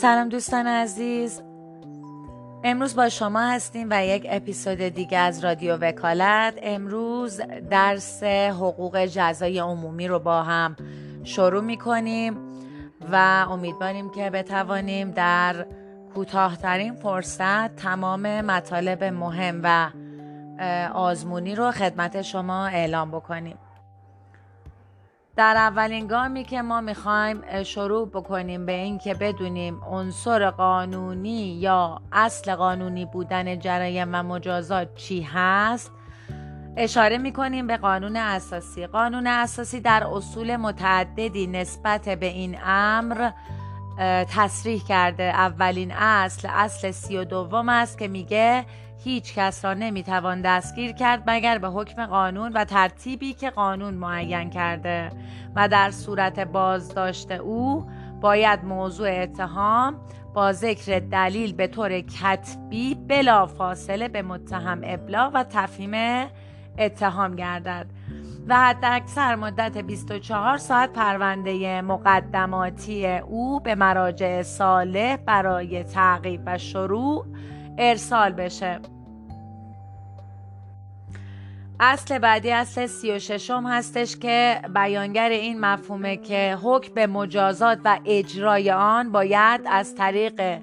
سلام دوستان عزیز. امروز با شما هستیم و یک اپیزود دیگه از رادیو وکالت. امروز درس حقوق جزای عمومی رو با هم شروع می کنیم و امیدواریم که بتوانیم در کوتاهترین فرصت تمام مطالب مهم و آزمونی رو خدمت شما اعلام بکنیم. در اولین گامی که ما می‌خوایم شروع بکنیم به این که بدونیم عنصر قانونی یا اصل قانونی بودن جرایم و مجازات چی هست اشاره می‌کنیم به قانون اساسی. قانون اساسی در اصول متعددی نسبت به این امر تصریح کرده. اولین اصل اصل سی و دوم است که میگه هیچ کس را نمی‌توان دستگیر کرد مگر به حکم قانون و ترتیبی که قانون معین کرده. و در صورت بازداشت او باید موضوع اتهام با ذکر دلیل به طور کتبی بلا فاصله به متهم ابلاغ و تفهیم اتهام گردد. و حتی اکثر مدت 24 ساعت پرونده مقدماتی او به مراجع صالح برای تعقیب و شروع ارسال بشه. اصل بعدی اصل سی و ششم هستش که بیانگر این مفهومه که حکم به مجازات و اجرای آن باید از طریق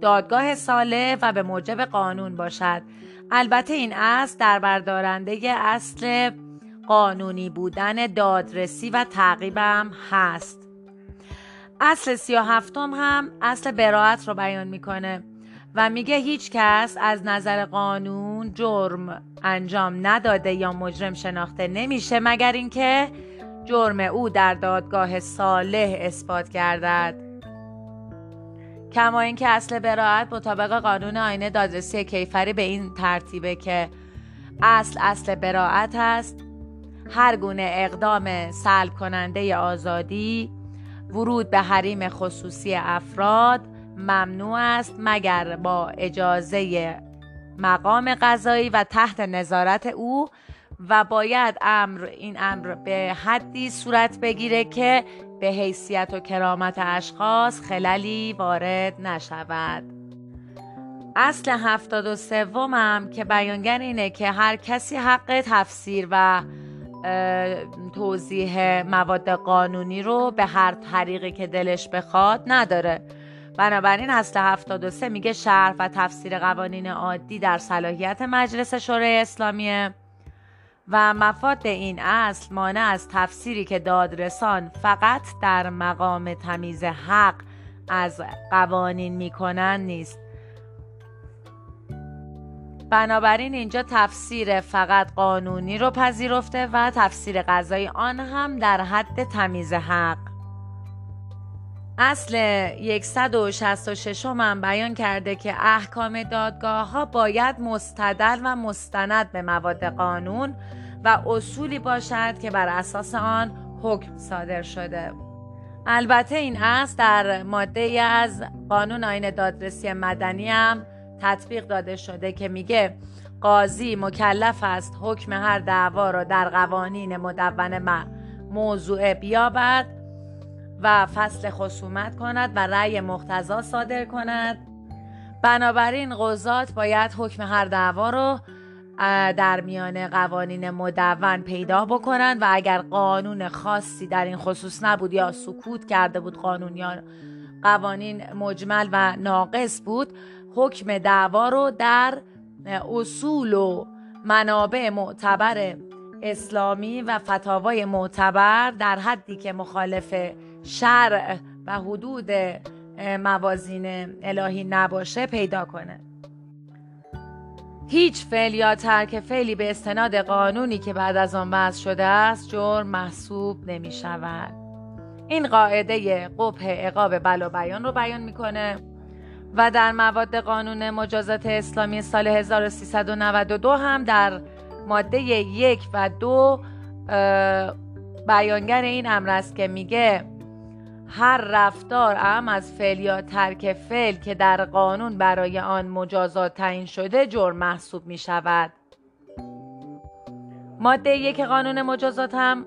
دادگاه ساله و به موجب قانون باشد. البته این اصل در بردارنده اصل قانونی بودن دادرسی و تعقیبم هست. اصل سی و هفتم هم اصل براعت رو بیان می‌کنه. و میگه هیچ کس از نظر قانون جرم انجام نداده یا مجرم شناخته نمیشه مگر اینکه جرم او در دادگاه صالح اثبات گردد. کما اینکه اصل براعت مطابق قانون آینه دادرسی کیفری به این ترتیبه که اصل اصل براعت است. هر گونه اقدام سلب کننده آزادی ورود به حریم خصوصی افراد ممنوع است مگر با اجازه مقام قضایی و تحت نظارت او و باید امر این امر به حدی صورت بگیره که به حیثیت و کرامت اشخاص خللی وارد نشود. اصل هفتاد و سومم که بیانگر اینه که هر کسی حق تفسیر و توضیح مواد قانونی رو به هر طریقی که دلش بخواد نداره. بنابراین اصل 73 میگه شرح و تفسیر قوانین عادی در صلاحیت مجلس شورای اسلامیه و مفاد این اصل مانع از تفسیری که دادرسان فقط در مقام تمیز حق از قوانین می‌کنن نیست. بنابراین اینجا تفسیر فقط قانونی رو پذیرفته و تفسیر قضایی آن هم در حد تمیز حق. اصل 166 هم بیان کرده که احکام دادگاه ها باید مستدل و مستند به مواد قانون و اصولی باشد که بر اساس آن حکم صادر شده. البته این اصل در ماده ای از قانون آین دادرسی مدنی هم تطبیق داده شده که میگه قاضی مکلف است حکم هر دعوا را در قوانین مدون موضوع بیابد و فصل خصومت کند و رأی مختزا صادر کند. بنابراین قضات باید حکم هر دعوا رو در میان قوانین مدون پیدا بکنند و اگر قانون خاصی در این خصوص نبود یا سکوت کرده بود قانون یا قوانین مجمل و ناقص بود حکم دعوا رو در اصول و منابع معتبر اسلامی و فتاوای معتبر در حدی که مخالف شرع و حدود موازین الهی نباشه پیدا کنه. هیچ فعل یا ترک فعلی به استناد قانونی که بعد از آن وضع شده است جرم محسوب نمی شود این قاعده قبه اقاب بلا بیان رو بیان می‌کنه و در مواد قانون مجازات اسلامی سال 1392 هم در ماده یک و دو بیانگر این امر است که میگه هر رفتار ام از فعل یا ترک فعل که در قانون برای آن مجازات تعیین شده جرم محسوب می شود ماده یک قانون مجازات هم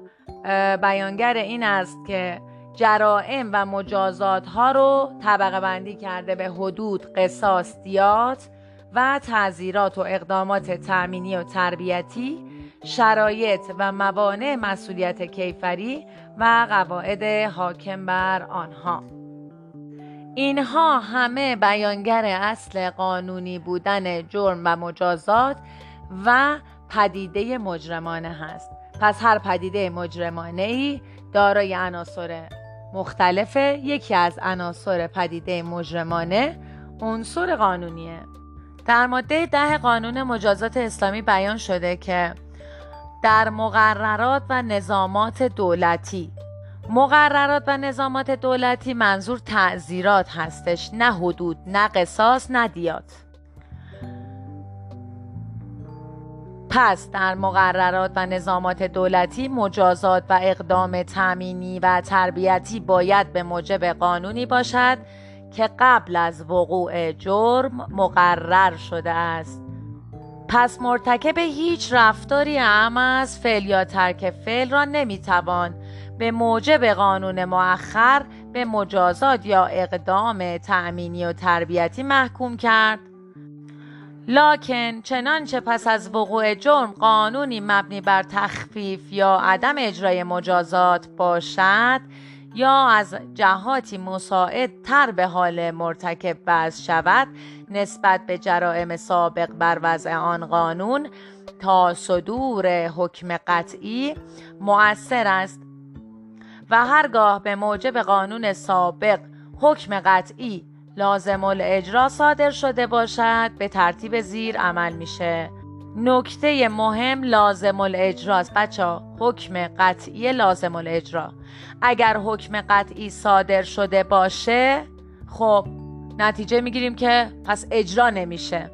بیانگر این است که جرائم و مجازات ها رو طبقه بندی کرده به حدود قصاص دیات و تعذیرات و اقدامات تأمینی و تربیتی شرایط و موانع مسئولیت کیفری و قواعد حاکم بر آنها. اینها همه بیانگر اصل قانونی بودن جرم و مجازات و پدیده مجرمانه هست. پس هر پدیده مجرمانه ای دارای عناصر مختلفه یکی از عناصر پدیده مجرمانه عنصر قانونیه. در ماده ده قانون مجازات اسلامی بیان شده که در مقررات و نظامات دولتی. مقررات و نظامات دولتی منظور تعذیرات هستش نه حدود نه قصاص نه دیات. پس در مقررات و نظامات دولتی مجازات و اقدام تامینی و تربیتی باید به موجب قانونی باشد که قبل از وقوع جرم مقرر شده است. پس مرتکب هیچ رفتاری اعم از فعل یا ترک فعل را نمی‌توان. به موجب قانون مؤخر به مجازات یا اقدام تأمینی و تربیتی محکوم کرد. لاکن چنانچه پس از وقوع جرم قانونی مبنی بر تخفیف یا عدم اجرای مجازات باشد یا از جهاتی مساعد تر به حال مرتکب بعض شود نسبت به جرائم سابق بر وضع آن قانون تا صدور حکم قطعی مؤثر است و هرگاه به موجب قانون سابق حکم قطعی لازم الاجرا صادر شده باشد به ترتیب زیر عمل میشه. نکته مهم لازم الاجراست بچه حکم قطعی لازم الاجرا. اگر حکم قطعی صادر شده باشه خب نتیجه می‌گیریم که پس اجرا نمیشه.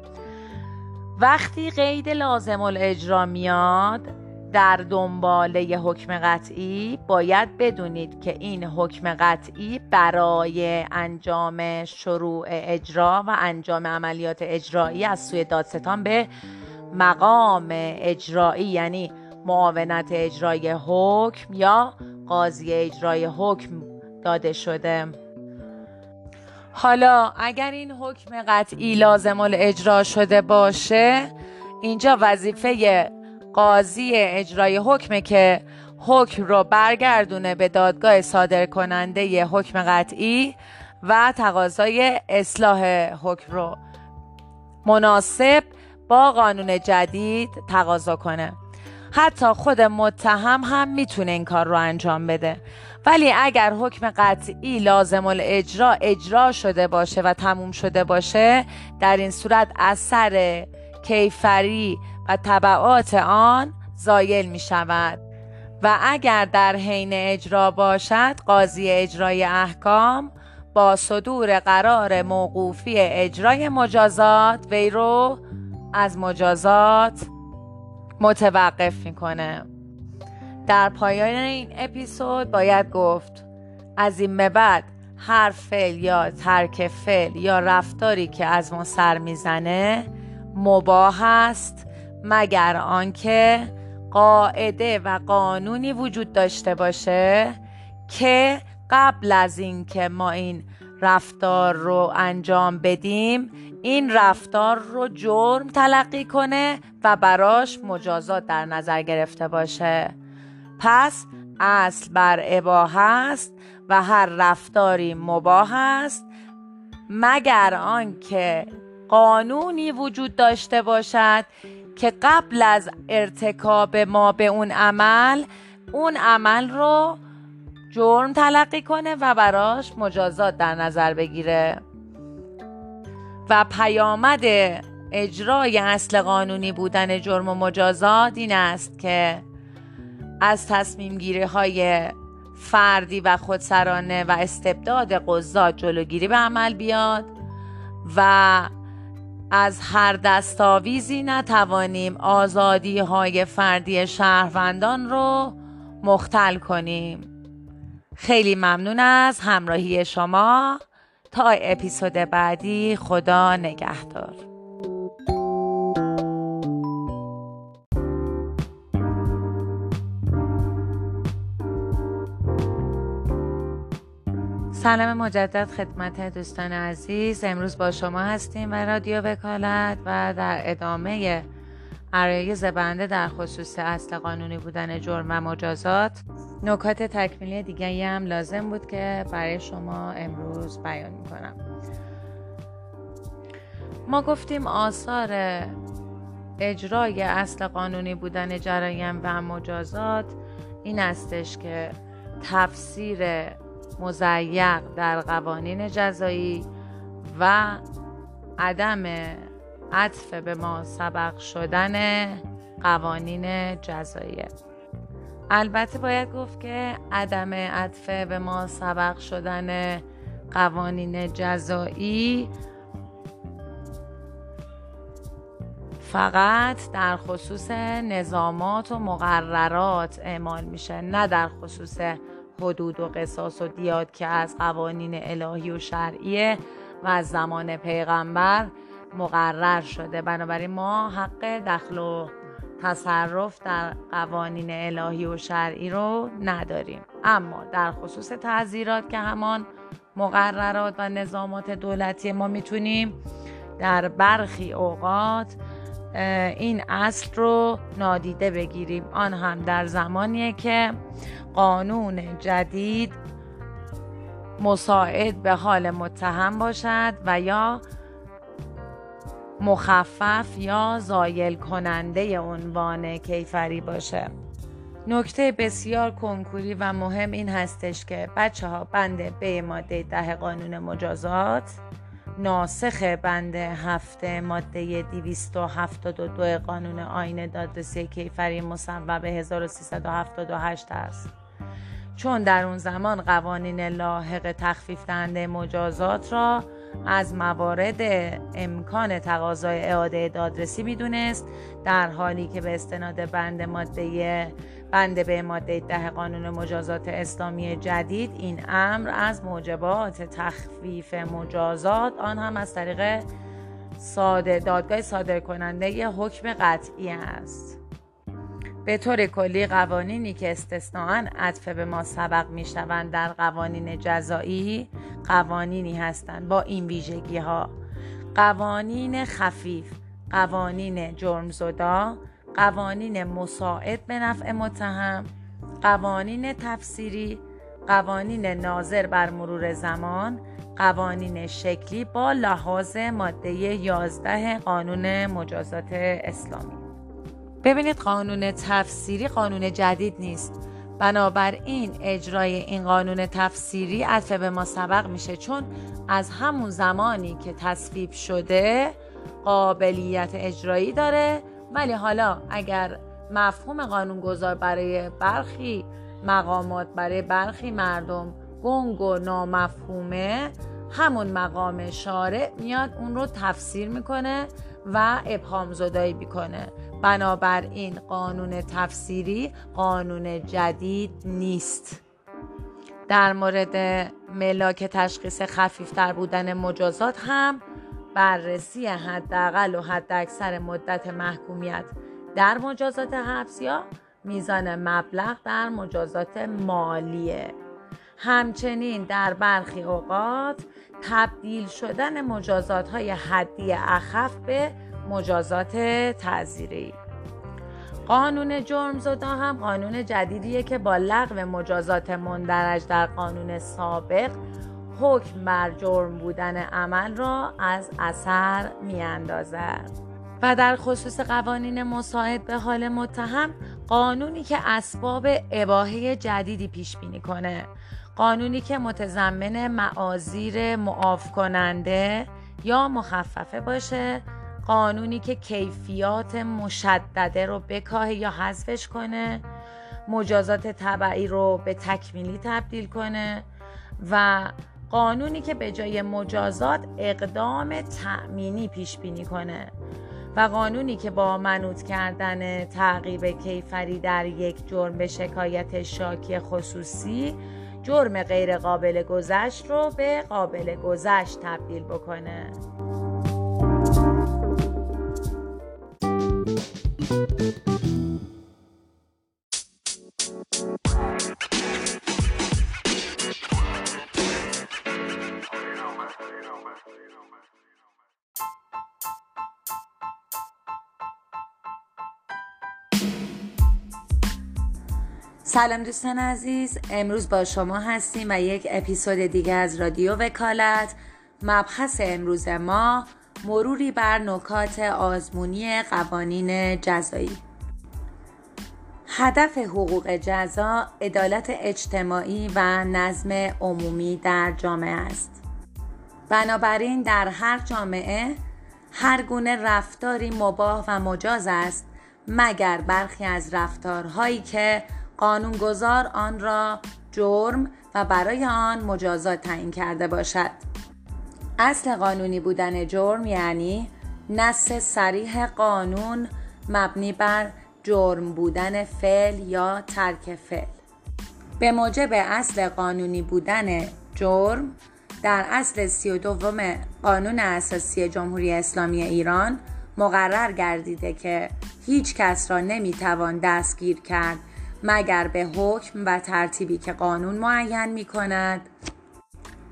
وقتی قید لازم الاجرا میاد در دنباله حکم قطعی باید بدونید که این حکم قطعی برای انجام شروع اجرا و انجام عملیات اجرایی از سوی دادستان به مقام اجرایی یعنی معاونت اجرای حکم یا قاضی اجرای حکم داده شده. حالا اگر این حکم قطعی لازم اجرا شده باشه اینجا وظیفه قاضی اجرای حکمه که حکم رو برگردونه به دادگاه صادر کننده حکم قطعی و تقاضای اصلاح حکم رو. مناسب با قانون جدید تقاضا کنه. حتی خود متهم هم می‌تونه این کار رو انجام بده. ولی اگر حکم قطعی لازم الاجرا اجرا شده باشه و تموم شده باشه در این صورت اثر کیفری و طبعات آن زایل می شود و اگر در حین اجرا باشد قاضی اجرای احکام با صدور قرار موقوفی اجرای مجازات وی رو از مجازات متوقف می‌کنه. در پایان این اپیزود باید گفت از این به بعد هر فعل یا ترک فعل یا رفتاری که از ما سر می‌زنه مباه است مگر آنکه قاعده و قانونی وجود داشته باشه که قبل از اینکه ما این رفتار رو انجام بدیم این رفتار رو جرم تلقی کنه و براش مجازات در نظر گرفته باشه. پس اصل بر اباه است و هر رفتاری مباه است مگر آنکه قانونی وجود داشته باشد که قبل از ارتکاب ما به اون عمل اون عمل رو جرم تلقی کنه و براش مجازات در نظر بگیره. و پیامد اجرای اصل قانونی بودن جرم و مجازات این است که از تصمیم گیری های فردی و خودسرانه و استبداد قضات جلوگیری به عمل بیاد و از هر دستاویزی نتوانیم آزادی های فردی شهروندان رو مختل کنیم. خیلی ممنون از همراهی شما. تا اپیزود بعدی خدا نگهدار. سلام مجدد خدمت دوستان عزیز. امروز با شما هستیم و رادیو وکالت و در ادامه عرایز بنده در خصوص اصل قانونی بودن جرم و مجازات نکات تکمیلی دیگری هم لازم بود که برای شما امروز بیان می‌کنم. ما گفتیم آثار اجرای اصل قانونی بودن جرایم و مجازات این استش که تفسیر مزیق در قوانین جزایی و عدم عطف به ما سبق شدن قوانین جزایی. البته باید گفت که عدم عطف به ما سبق شدن قوانین جزایی فقط در خصوص نظامات و مقررات اعمال میشه نه در خصوص حدود و قصاص و دیاد که از قوانین الهی و شرعیه و از زمان پیغمبر مقرر شده. بنابراین ما حق دخل و تصرف در قوانین الهی و شرعی رو نداریم. اما در خصوص تعذیرات که همان مقررات و نظامات دولتی ما می‌تونیم در برخی اوقات این اصل رو نادیده بگیریم. آن هم در زمانیه که قانون جدید مساعد به حال متهم باشد و یا مخفف یا زایل کننده عنوان کیفری باشه. نکته بسیار کنکوری و مهم این هستش که بچه ها بند به ماده ده قانون مجازات ناسخ بند هفته ماده 272 قانون آین دادرسی کیفری مصوب 1378 است. چون در اون زمان قوانین لاحق تخفیف دهنده مجازات را از موارد امکان تقاضای اعاده دادرسی می‌دونست در حالی که به استناد بند ماده بند به ماده ده قانون مجازات اسلامی جدید این امر از موجبات تخفیف مجازات آن هم از طریق ساده دادگاه صادر کننده حکم قطعی است. به طور کلی قوانینی که استثناا عطف به ما سبق می شوند در قوانین جزایی قوانینی هستند با این ویژگی ها قوانین خفیف قوانین جرمزدا قوانین مساعد به نفع متهم قوانین تفسیری قوانین ناظر بر مرور زمان قوانین شکلی با لحاظ ماده 11 قانون مجازات اسلامی. ببینید قانون تفسیری قانون جدید نیست. بنابراین اجرای این قانون تفسیری عطف به ما سبق میشه چون از همون زمانی که تصویب شده قابلیت اجرایی داره. ولی حالا اگر مفهوم قانون گذار برای برخی مقامات برای برخی مردم گنگ و نامفهومه همون مقام شارع میاد اون رو تفسیر می‌کنه و ابهام زدایی می‌کنه. بنابراین قانون تفسیری قانون جدید نیست. در مورد ملاک تشخیص خفیفتر بودن مجازات هم بررسی حداقل و حداکثر مدت محکومیت در مجازات حبس یا میزان مبلغ در مجازات مالیه. همچنین در برخی اوقات تبدیل شدن مجازات های حدی اخف به مجازات تعذیری. قانون جرم زدا هم قانون جدیدیه که با لغو مجازات مندرج در قانون سابق حکم بر جرم بودن عمل را از اثر میاندازد و در خصوص قوانین مساعد به حال متهم قانونی که اسباب اباهه جدیدی پیش بینی کنه. قانونی که متضمن معاذیر معاف کننده یا مخففه باشه قانونی که کیفیات مشدده رو بکاهه یا حذفش کنه مجازات طبعی رو به تکمیلی تبدیل کنه و قانونی که به جای مجازات اقدام تأمینی پیش بینی کنه و قانونی که با منوط کردن تعقیب کیفری در یک جرم به شکایت شاکی خصوصی جرم غیر قابل گذشت رو به قابل گذشت تبدیل بکنه. سلام دوستان عزیز. امروز با شما هستیم و یک اپیزود دیگه از رادیو وکالت. مبحث امروز ما مروری بر نکات آزمونی قوانین جزایی. هدف حقوق جزا عدالت اجتماعی و نظم عمومی در جامعه است. بنابراین در هر جامعه هر گونه رفتاری مباه و مجاز است مگر برخی از رفتارهایی که قانونگذار آن را جرم و برای آن مجازات تعیین کرده باشد. اصل قانونی بودن جرم یعنی نص سریح قانون مبنی بر جرم بودن فعل یا ترک فعل. به موجب اصل قانونی بودن جرم در اصل سی و دوم قانون اساسی جمهوری اسلامی ایران مقرر گردیده که هیچ کس را نمی‌توان دستگیر کرد مگر به حکم و ترتیبی که قانون معین می کند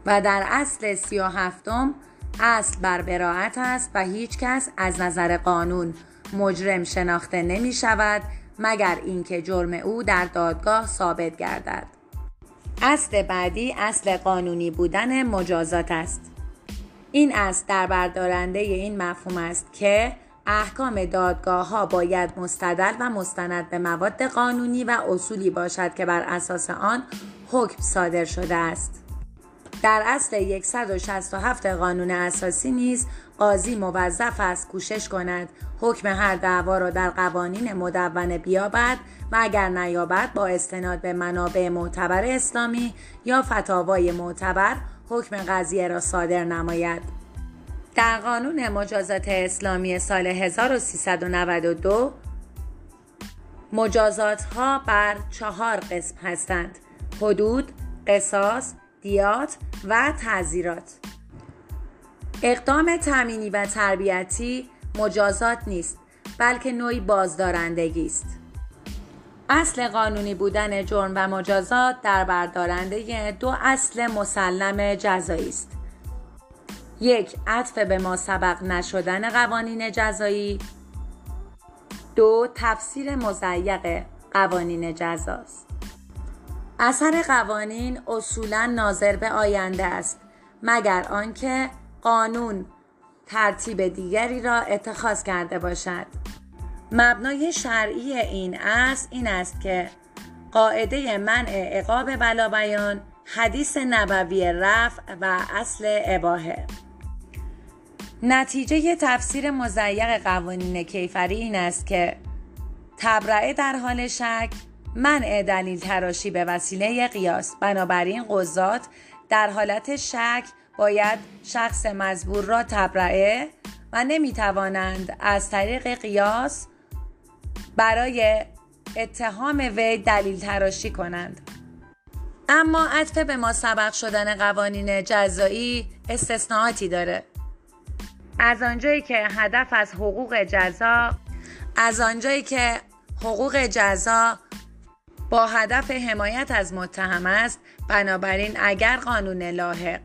و در اصل سی و هفتم اصل بر براعت است و هیچ کس از نظر قانون مجرم شناخته نمی شود مگر اینکه جرم او در دادگاه ثابت گردد. اصل بعدی اصل قانونی بودن مجازات است. این اصل در بردارنده این مفهوم است که احکام دادگاه ها باید مستدل و مستند به مواد قانونی و اصولی باشد که بر اساس آن حکم صادر شده است. در اصل 167 قانون اساسی نیز قاضی موظف است کوشش کند حکم هر دعوا را در قوانین مدون بیابد و اگر نیابد با استناد به منابع معتبر اسلامی یا فتاوای معتبر حکم قضیه را صادر نماید. در قانون مجازات اسلامی سال 1392 مجازات ها بر چهار قسم هستند حدود، قصاص، دیات و تعذیرات. اقدام تامینی و تربیتی مجازات نیست بلکه نوعی بازدارندگی است. اصل قانونی بودن جرم و مجازات در بردارنده دو اصل مسلم جزایی است. یک عطف به ما سبق نشدن قوانین جزایی. دو تفسیر مزیق قوانین جزاست. اثر قوانین اصولا ناظر به آینده است مگر آنکه قانون ترتیب دیگری را اتخاذ کرده باشد. مبنای شرعی این اصل این است که قاعده منع عقاب بلا بیان حدیث نبوی رفع و اصل اباهه نتیجه تفسیر مزیق قوانین کیفری این است که تبرعه در حال شک منع دلیل تراشی به وسیله قیاس. بنابراین قضات در حالت شک باید شخص مزبور را تبرعه و نمی توانند از طریق قیاس برای اتهام وی دلیل تراشی کنند. اما عطف به ما سبق شدن قوانین جزایی استثناءاتی داره. از آنجایی که هدف از حقوق جزا از آنجایی که حقوق جزا با هدف حمایت از متهم است بنابراین اگر قانون لاحق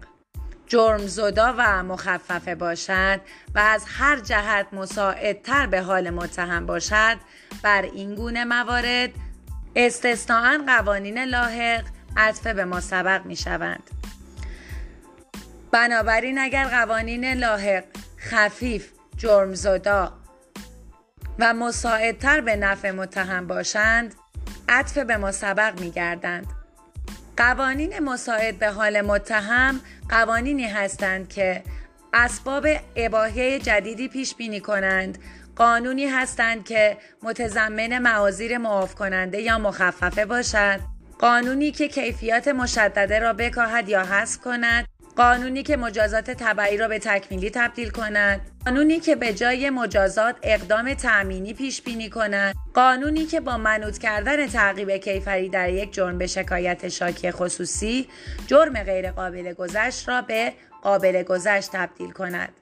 جرم زدا و مخففه باشد و از هر جهت مساعدتر به حال متهم باشد بر این گونه موارد استثناعا قوانین لاحق عطف به ما سبق می شوند بنابراین اگر قوانین لاحق خفیف جرمزدا و مساعدتر به نفع متهم باشند عطف به ما سبق می گردند. قوانین مساعد به حال متهم قوانینی هستند که اسباب اباهه جدیدی پیش بینی کنند. قانونی هستند که متضمن معاذیر معاف کننده یا مخففه باشد. قانونی که کیفیات مشدده را بکاهد یا حذف کند. قانونی که مجازات تبعی را به تکمیلی تبدیل کند. قانونی که به جای مجازات اقدام تأمینی پیش بینی کند. قانونی که با منوط کردن تعقیب کیفری در یک جرم به شکایت شاکی خصوصی جرم غیر قابل گذشت را به قابل گذشت تبدیل کند.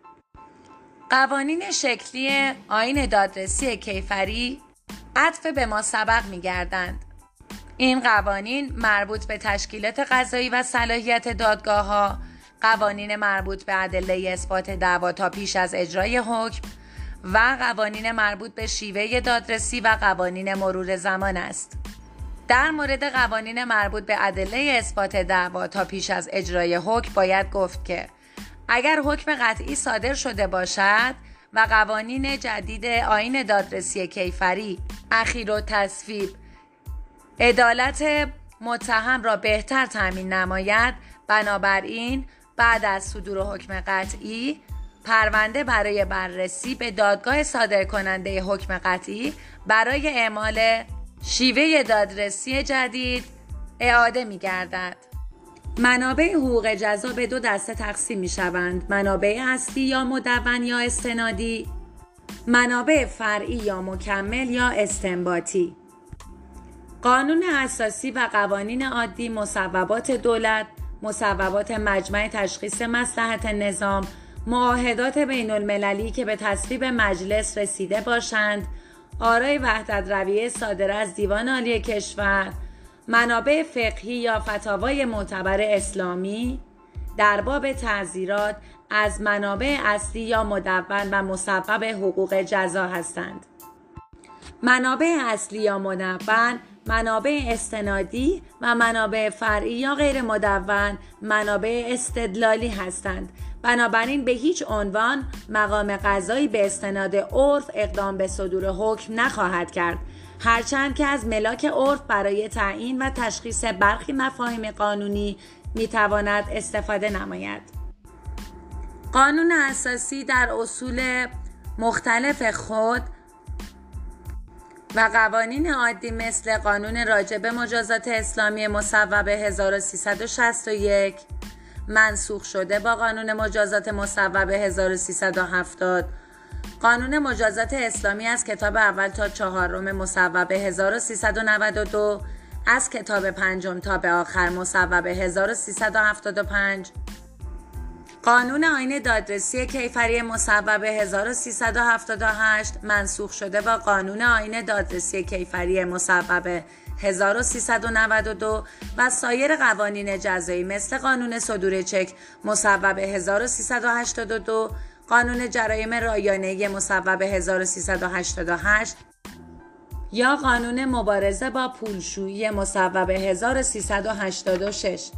قوانین شکلی آین دادرسی کیفری عطف به ما سبق می گردند. این قوانین مربوط به تشکیلات قضایی و صلاحیت دادگاه ها قوانین مربوط به ادله اثبات دعوا تا پیش از اجرای حکم و قوانین مربوط به شیوه دادرسی و قوانین مرور زمان است. در مورد قوانین مربوط به ادله اثبات دعوا تا پیش از اجرای حکم باید گفت که اگر حکم قطعی صادر شده باشد و قوانین جدید آین دادرسی کیفری اخیر و تصویب عدالت متهم را بهتر تامین نماید بنابراین بعد از صدور حکم قطعی پرونده برای بررسی به دادگاه صادر کننده حکم قطعی برای اعمال شیوه دادرسی جدید اعاده می گردد. منابع حقوق جزا به دو دسته تقسیم می شوند. منابع اصلی یا مدون یا استنادی منابع فرعی یا مکمل یا استنباطی قانون اساسی و قوانین عادی مصوبات دولت مصوبات مجمع تشخیص مسلحت نظام معاهدات بین المللی که به تصویب مجلس رسیده باشند. آرای وحدت رویه صادر از دیوان عالی کشور. منابع فقهی یا فتاوای معتبر اسلامی. در باب تعذیرات از منابع اصلی یا مدون و مسبب حقوق جزا هستند. منابع اصلی یا مدون منابع استنادی و منابع فرعی یا غیر مدون منابع استدلالی هستند. بنابراین به هیچ عنوان مقام قضایی به استناد عرف اقدام به صدور حکم نخواهد کرد. هرچند که از ملاک عرف برای تعیین و تشخیص برخی مفاهیم قانونی می‌تواند استفاده نماید. قانون اساسی در اصول مختلف خود و قوانین عادی مثل قانون راجب مجازات اسلامی مصوبه 1361 منسوخ شده با قانون مجازات مصوبه 1370 قانون مجازات اسلامی از کتاب اول تا چهارم مصوبه 1392 از کتاب پنجم تا به آخر مصوبه 1375 قانون آین دادرسی کیفری مصوبه 1378 منسوخ شده با قانون آین دادرسی کیفری مصوبه 1392 و سایر قوانین جزایی مثل قانون صدور چک مصوبه 1382 قانون جرایم رایانه مصوبه 1388 یا قانون مبارزه با پولشویی مصوبه 1386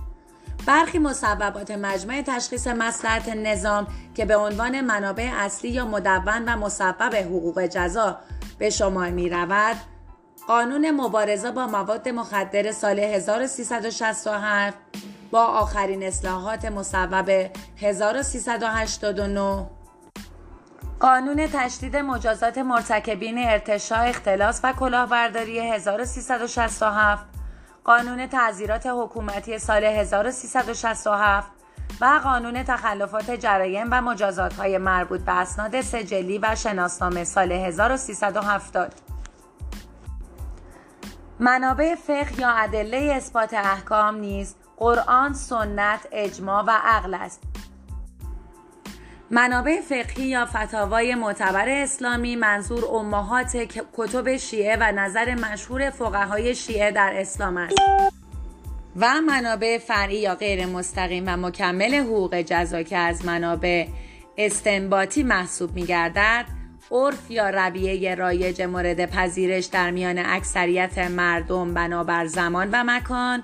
برخی مصوبات مجمع تشخیص مسلحت نظام که به عنوان منابع اصلی یا مدون و مسبب حقوق جزا به شما می رود قانون مبارزه با مواد مخدر سال 1367 با آخرین اصلاحات مصوب 1389 قانون تشدید مجازات مرتکبین ارتشاء اختلاس و کلاهبرداری 1367 قانون تعذیرات حکومتی سال 1367 و قانون تخلفات جرایم و مجازات های مربوط به اسناد سجلی و شناسنامه سال 1370 منابع فقه یا ادله اثبات احکام نیز قرآن، سنت، اجماع و عقل است. منابع فقهی یا فتاوای معتبر اسلامی منظور امهات کتب شیعه و نظر مشهور فقهای شیعه در اسلام است. و منابع فرعی یا غیر مستقیم و مکمل حقوق جزا که از منابع استنباطی محسوب می گردد عرف یا رویه رایج مورد پذیرش در میان اکثریت مردم بنابر زمان و مکان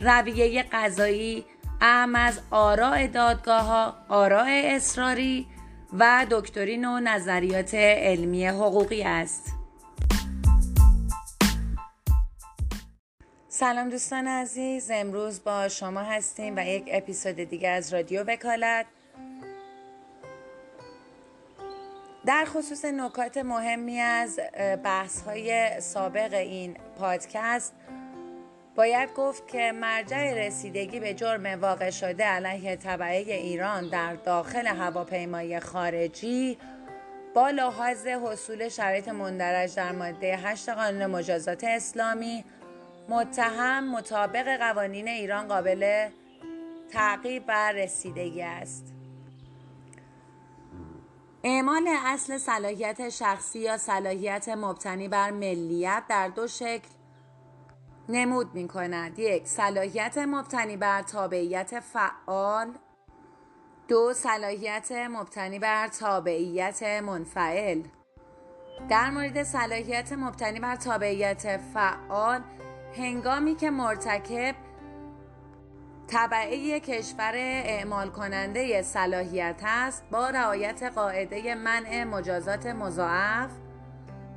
رویه قضایی اهم از آراء دادگاه ها، آراء اصراری و دکترین و نظریات علمی حقوقی است. سلام دوستان عزیز امروز با شما هستیم و یک اپیزود دیگه از رادیو وکالت در خصوص نکات مهمی از بحث های سابق این پادکست باید گفت که مرجع رسیدگی به جرم واقع شده علیه طبعه ایران در داخل هواپیمای خارجی با لحاظ حصول شرایط مندرج در ماده 8 قانون مجازات اسلامی متهم مطابق قوانین ایران قابل تعقیب و رسیدگی است. اعمال اصل صلاحیت شخصی یا صلاحیت مبتنی بر ملیت در دو شکل نمود می کند یک صلاحیت مبتنی بر تابعیت فعال. دو صلاحیت مبتنی بر تابعیت منفعل. در مورد صلاحیت مبتنی بر تابعیت فعال هنگامی که مرتکب طبعه کشور اعمال کننده صلاحیت است با رعایت قاعده منع مجازات مضاعف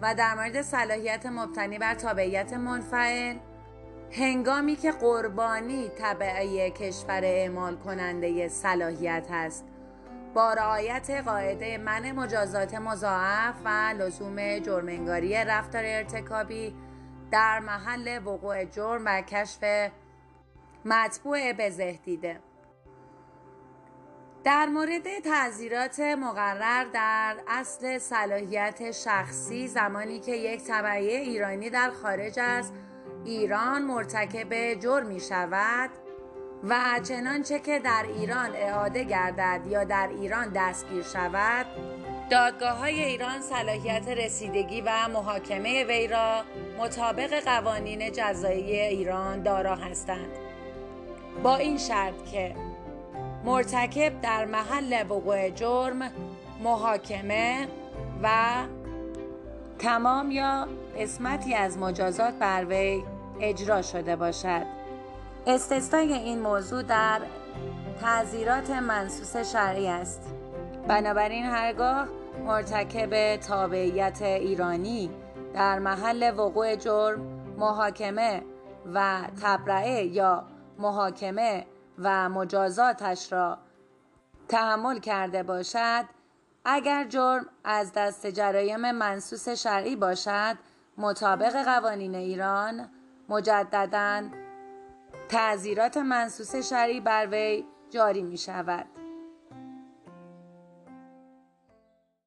و در مورد صلاحیت مبتنی بر تابعیت منفعل هنگامی که قربانی طبعه کشور اعمال کننده صلاحیت است. با رعایت قاعده منع مجازات مضاعف و لزوم جرمنگاری رفتار ارتکابی در محل وقوع جرم و کشف مطبوع به دیده در مورد تعذیرات مقرر در اصل صلاحیت شخصی زمانی که یک طبعه ایرانی در خارج از ایران مرتکب جرم می شود و چنانچه که در ایران اعاده گردد یا در ایران دستگیر شود دادگاه های ایران صلاحیت رسیدگی و محاکمه وی را مطابق قوانین جزایی ایران دارا هستند. با این شرط که مرتکب در محل وقوع جرم محاکمه و تمام یا قسمتی از مجازات بر وی اجرا شده باشد. استثنای این موضوع در تعذیرات منصوص شرعی است. بنابراین هرگاه مرتکب تابعیت ایرانی در محل وقوع جرم محاکمه و تبرعه یا محاکمه و مجازاتش را تحمل کرده باشد اگر جرم از دست جرایم منصوص شرعی باشد مطابق قوانین ایران مجددا تعذیرات منصوص شرعی بر وی جاری می شود